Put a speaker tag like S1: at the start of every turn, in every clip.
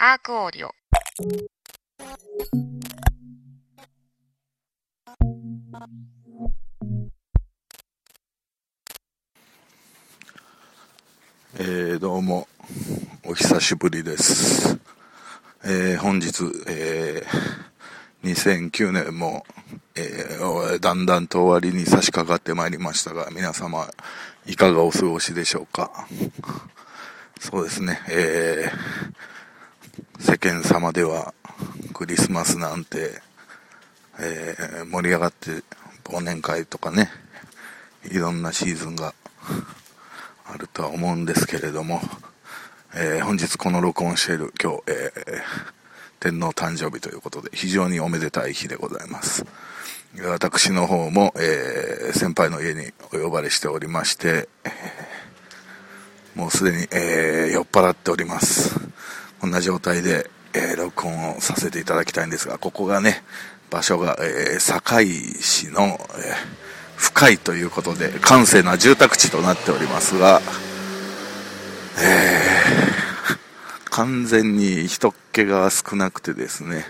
S1: アークオーディオ。
S2: えー、どうも、お久しぶりです。えー、本日、えー、2009年も、えー、だんだんと終わりに差し掛かってまいりましたが、皆様、いかがお過ごしでしょうか？そうですね、えー、世間様ではクリスマスなんて、えー、盛り上がって忘年会とかね、いろんなシーズンがあるとは思うんですけれども、えー、本日この録音している今日、えー、天皇誕生日ということで非常におめでたい日でございます。私の方も、えー、先輩の家にお呼ばれしておりまして、もうすでに、え酔っ払っております。こんな状態で、えー、録音をさせていただきたいんですが、ここがね、場所が、えー、堺市の、えー、深いということで、閑静な住宅地となっておりますが、えー、完全に人っ気が少なくてですね、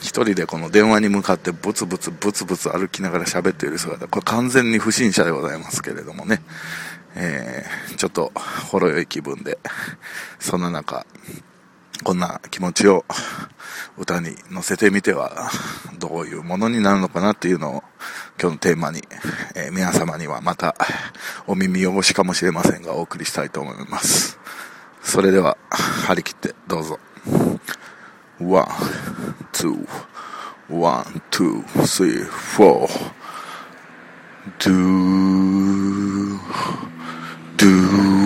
S2: 一人でこの電話に向かってブツブツブツブツ歩きながら喋っている姿、これ完全に不審者でございますけれどもね、えー、ちょっとほろ酔い気分で、そんな中、こんな気持ちを歌に乗せてみてはどういうものになるのかなっていうのを今日のテーマに、えー、皆様にはまたお耳汚しかもしれませんがお送りしたいと思います。それでは張り切ってどうぞ。 One two one two three fourドゥードゥー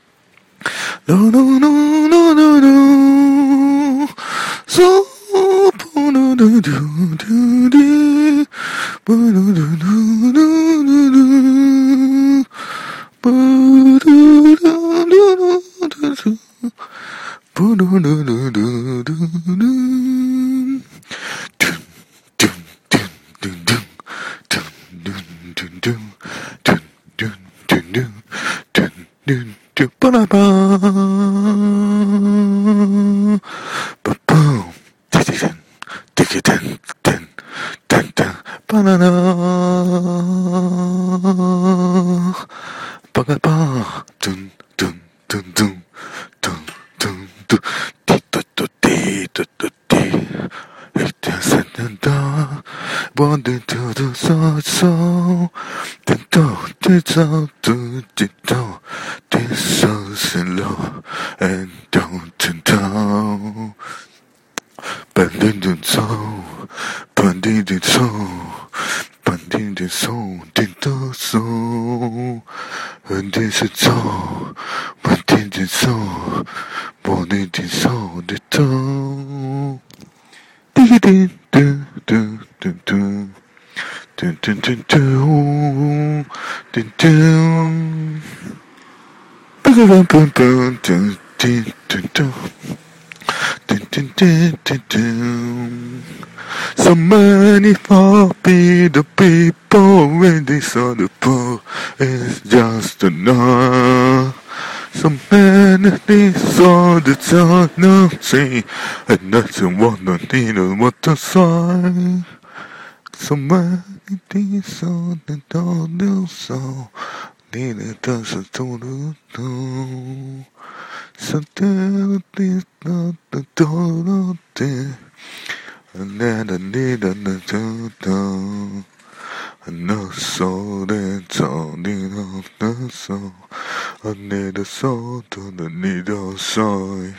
S2: No, no, no, no, no, no. So, no, do, do, do, do. No, no, no, no, no, no, no. No, no, no, no, no, no. No, no, no, no, no, no, no. Ba-da-ba. Ba-na-na. Ba-ga-ba. Dun, dun, dun, dun. Dun, dun, dun. Dee-do-do-dee, do-do-dee. If there's something done, one, two, two, two, so, so. Dun, dun, dun, so, dun, dun, dun. This so, so, low. know, and this is all, but this is all, but it is all the time. Do do do do do do. Do, do, do, do, do, do. Ba, ba, ba, do, do, do, do. Do, do, do, do, do. Many be the people when they saw the poor It's just enough Some many saw the turn of sea And nothing what the needle what to say. Some many they saw the dawn of soul Needle doesn't do the know So there is not the dawn of death no soul that's on of the soul. I need a soul to the need of soil.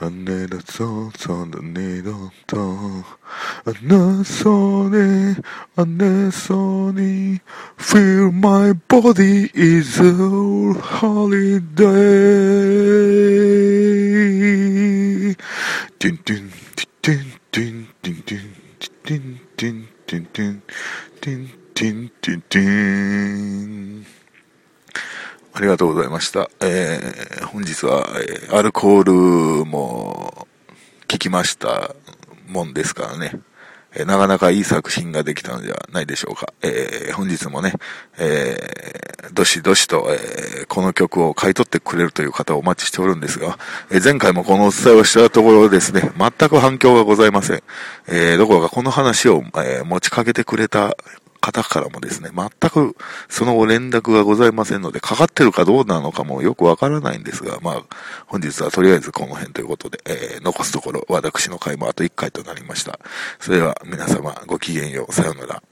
S2: I need a soul to the need of soul. I need soul, I need soul. Feel my body is a holiday. Dun, dun, ティンティンティンティンティンティンティンティン。ありがとうございました。えー、本日は、えー、アルコールも聞きましたもんですからね。え、なかなかいい作品ができたのではないでしょうか。えー、本日もね、えー、どしどしと、えー、この曲を買い取ってくれるという方をお待ちしておるんですが、え、前回もこのお伝えをしたところですね、全く反響がございません。え、どこかこの話を、え、持ちかけてくれた方からもですね、全くその後連絡がございませんので、かかってるかどうなのかもよくわからないんですが、まあ、本日はとりあえずこの辺ということで、えー、残すところ、私の回もあと1回となりました。それでは皆様、ごきげんよう、さようなら。